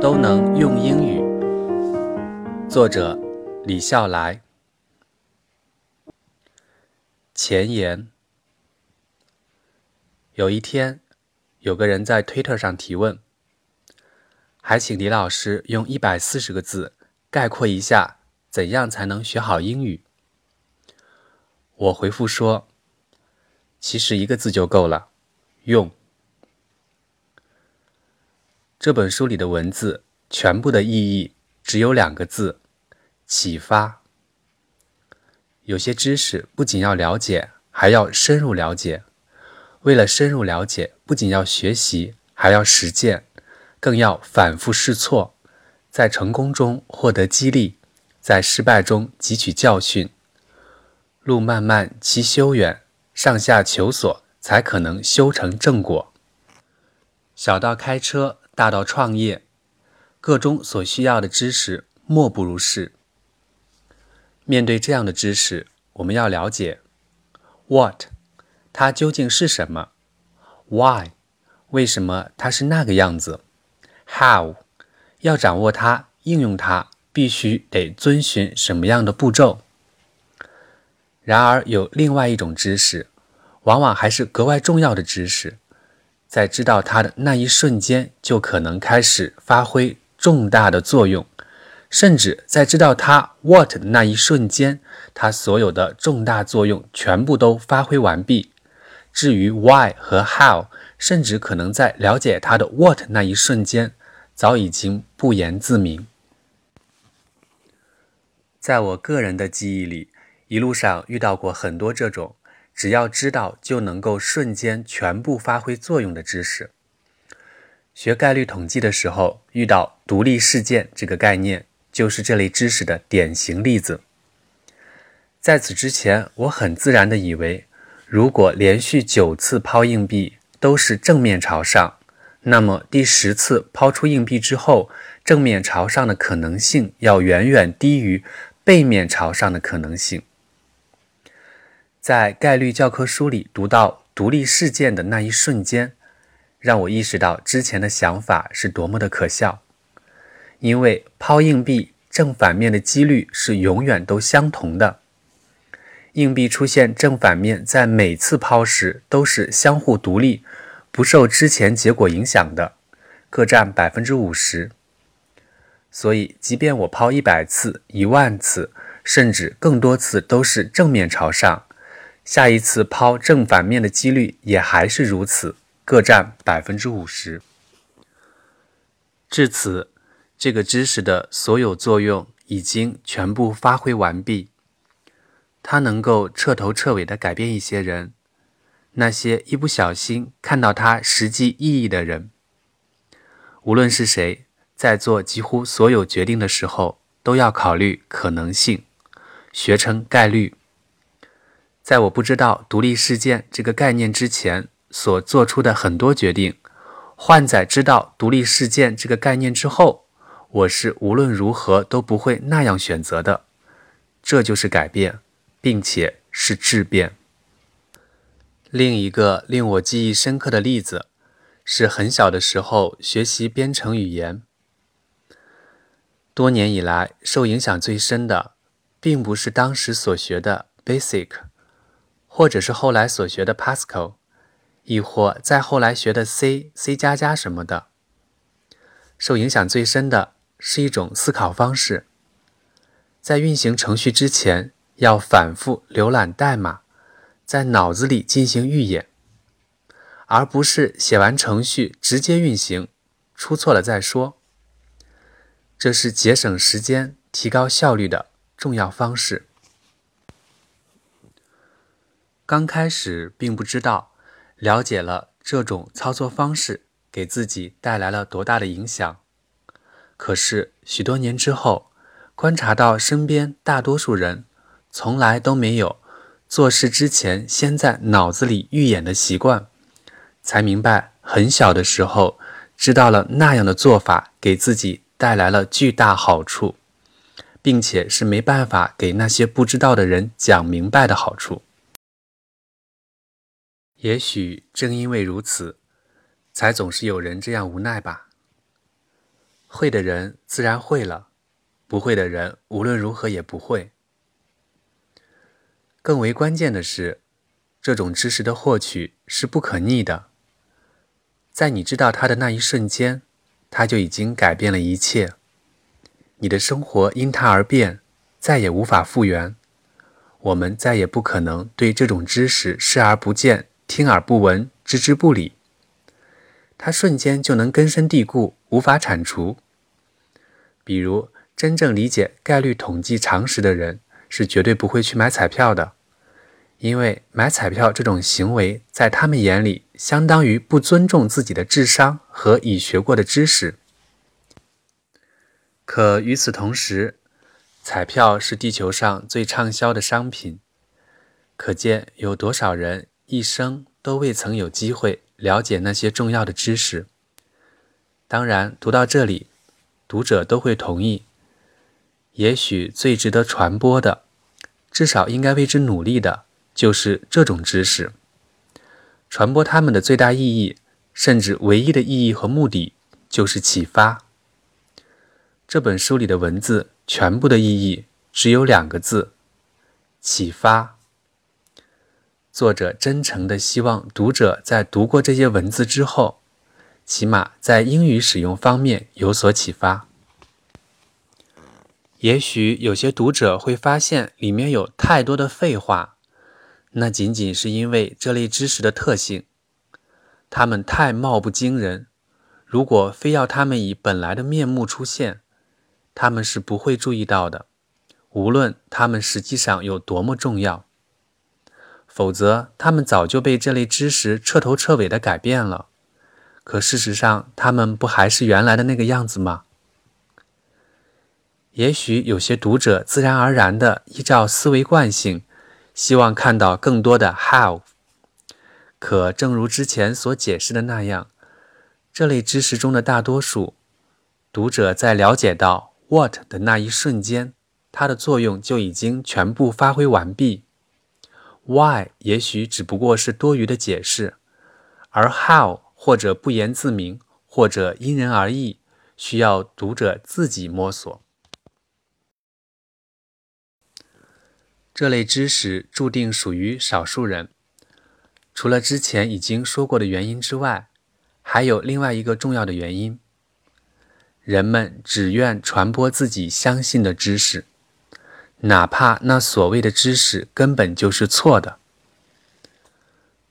都能用英语。作者李笑来。前言：有一天，有个人在推特上提问，还请李老师用一百四十个字概括一下怎样才能学好英语。我回复说，其实一个字就够了，用。这本书里的文字全部的意义只有两个字：启发。有些知识不仅要了解，还要深入了解。为了深入了解，不仅要学习，还要实践，更要反复试错，在成功中获得激励，在失败中汲取教训。路漫漫其修远，上下求索，才可能修成正果。小到开车。大到创业，各中所需要的知识莫不如是。面对这样的知识，我们要了解 what 它究竟是什么，why 为什么它是那个样子，how 要掌握它、应用它，必须得遵循什么样的步骤。然而，有另外一种知识，往往还是格外重要的知识。在知道它的那一瞬间，就可能开始发挥重大的作用，甚至在知道它 what 的那一瞬间，它所有的重大作用全部都发挥完毕。至于 why 和 how，甚至可能在了解它的 what 那一瞬间，早已经不言自明。在我个人的记忆里，一路上遇到过很多这种。只要知道就能够瞬间全部发挥作用的知识。学概率统计的时候，遇到独立事件这个概念，就是这类知识的典型例子。在此之前，我很自然地以为，如果连续九次抛硬币都是正面朝上，那么第十次抛出硬币之后，正面朝上的可能性要远远低于背面朝上的可能性。在概率教科书里读到独立事件的那一瞬间，让我意识到之前的想法是多么的可笑。因为抛硬币正反面的几率是永远都相同的，硬币出现正反面在每次抛时都是相互独立，不受之前结果影响的，各占百分之五十。所以，即便我抛一百次、一万次，甚至更多次都是正面朝上。下一次抛正反面的几率也还是如此，各占百分之五十。至此，这个知识的所有作用已经全部发挥完毕。它能够彻头彻尾地改变一些人，那些一不小心看到它实际意义的人。无论是谁，在做几乎所有决定的时候，都要考虑可能性，学成概率。在我不知道独立事件这个概念之前所做出的很多决定，换在知道独立事件这个概念之后，我是无论如何都不会那样选择的。这就是改变，并且是质变。另一个令我记忆深刻的例子，是很小的时候学习编程语言。多年以来，受影响最深的，并不是当时所学的 Basic。或者是后来所学的 Pascal，亦或再后来学的 C、C 加加什么的，受影响最深的是一种思考方式。在运行程序之前，要反复浏览代码，在脑子里进行预演，而不是写完程序直接运行，出错了再说。这是节省时间、提高效率的重要方式。刚开始并不知道，了解了这种操作方式给自己带来了多大的影响。可是许多年之后，观察到身边大多数人从来都没有做事之前先在脑子里预演的习惯，才明白很小的时候知道了那样的做法给自己带来了巨大好处，并且是没办法给那些不知道的人讲明白的好处。也许正因为如此，才总是有人这样无奈吧。会的人自然会了，不会的人无论如何也不会。更为关键的是，这种知识的获取是不可逆的。在你知道它的那一瞬间，它就已经改变了一切。你的生活因它而变，再也无法复原。我们再也不可能对这种知识视而不见、听而不闻、置之不理。它瞬间就能根深蒂固，无法铲除。比如，真正理解概率统计常识的人是绝对不会去买彩票的，因为买彩票这种行为在他们眼里相当于不尊重自己的智商和已学过的知识。可与此同时，彩票是地球上最畅销的商品，可见有多少人一生都未曾有机会。了解那些重要的知识。当然，读到这里，读者都会同意，也许最值得传播的，至少应该为之努力的，就是这种知识。传播他们的最大意义，甚至唯一的意义和目的，就是启发。这本书里的文字，全部的意义只有两个字：启发。作者真诚地希望读者在读过这些文字之后，起码在英语使用方面有所启发。也许有些读者会发现里面有太多的废话，那仅仅是因为这类知识的特性，它们太貌不惊人。如果非要他们以本来的面目出现，他们是不会注意到的，无论他们实际上有多么重要。否则，他们早就被这类知识彻头彻尾的改变了。可事实上，他们不还是原来的那个样子吗？也许有些读者自然而然的依照思维惯性，希望看到更多的 how。可正如之前所解释的那样，这类知识中的大多数读者在了解到 what 的那一瞬间，它的作用就已经全部发挥完毕。Why 也许只不过是多余的解释，而 How 或者不言自明，或者因人而异，需要读者自己摸索。这类知识注定属于少数人。除了之前已经说过的原因之外，还有另外一个重要的原因：人们只愿传播自己相信的知识。哪怕那所谓的知识根本就是错的。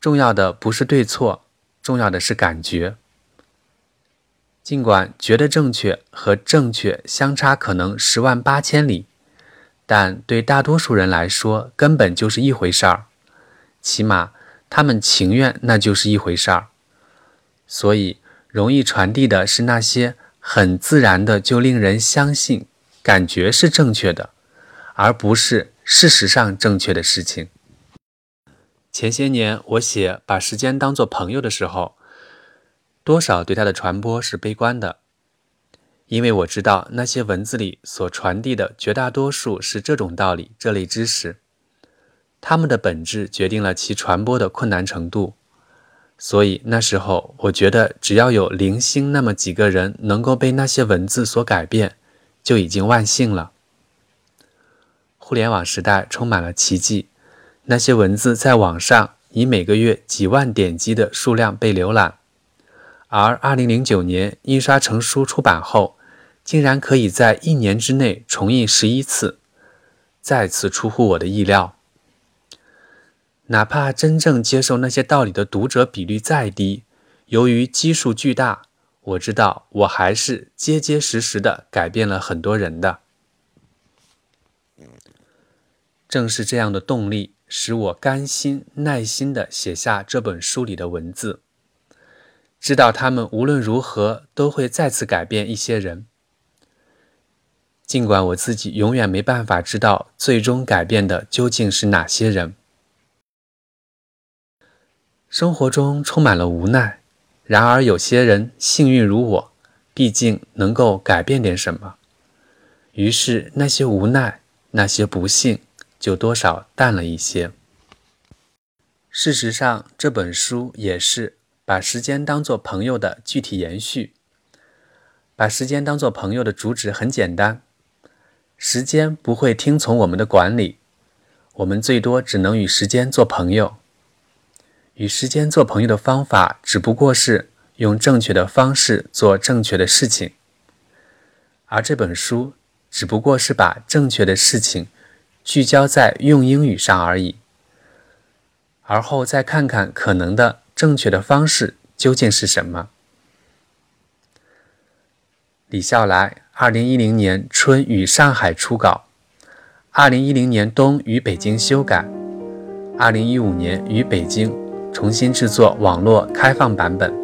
重要的不是对错，重要的是感觉。尽管觉得正确和正确相差可能十万八千里，但对大多数人来说根本就是一回事儿。起码他们情愿那就是一回事儿。所以，容易传递的是那些很自然的就令人相信，感觉是正确的。而不是事实上正确的事情。前些年我写把时间当作朋友的时候，多少对它的传播是悲观的，因为我知道那些文字里所传递的绝大多数是这种道理、这类知识，它们的本质决定了其传播的困难程度。所以那时候我觉得，只要有零星那么几个人能够被那些文字所改变，就已经万幸了。互联网时代充满了奇迹，那些文字在网上以每个月几万点击的数量被浏览，而2009年印刷成书出版后，竟然可以在一年之内重印十一次，再次出乎我的意料。哪怕真正接受那些道理的读者比率再低，由于基数巨大，我知道我还是结结实实的改变了很多人的。正是这样的动力，使我甘心耐心地写下这本书里的文字，知道他们无论如何都会再次改变一些人。尽管我自己永远没办法知道最终改变的究竟是哪些人。生活中充满了无奈，然而有些人幸运如我，毕竟能够改变点什么。于是那些无奈，那些不幸。就多少淡了一些。事实上，这本书也是把时间当作朋友的具体延续。把时间当做朋友的主旨很简单：时间不会听从我们的管理，我们最多只能与时间做朋友。与时间做朋友的方法，只不过是用正确的方式做正确的事情。而这本书只不过是把正确的事情聚焦在用英语上而已，而后再看看可能的正确的方式究竟是什么。李笑来，二零一零年春与上海初稿，二零一零年冬于北京修改，二零一五年于北京重新制作网络开放版本。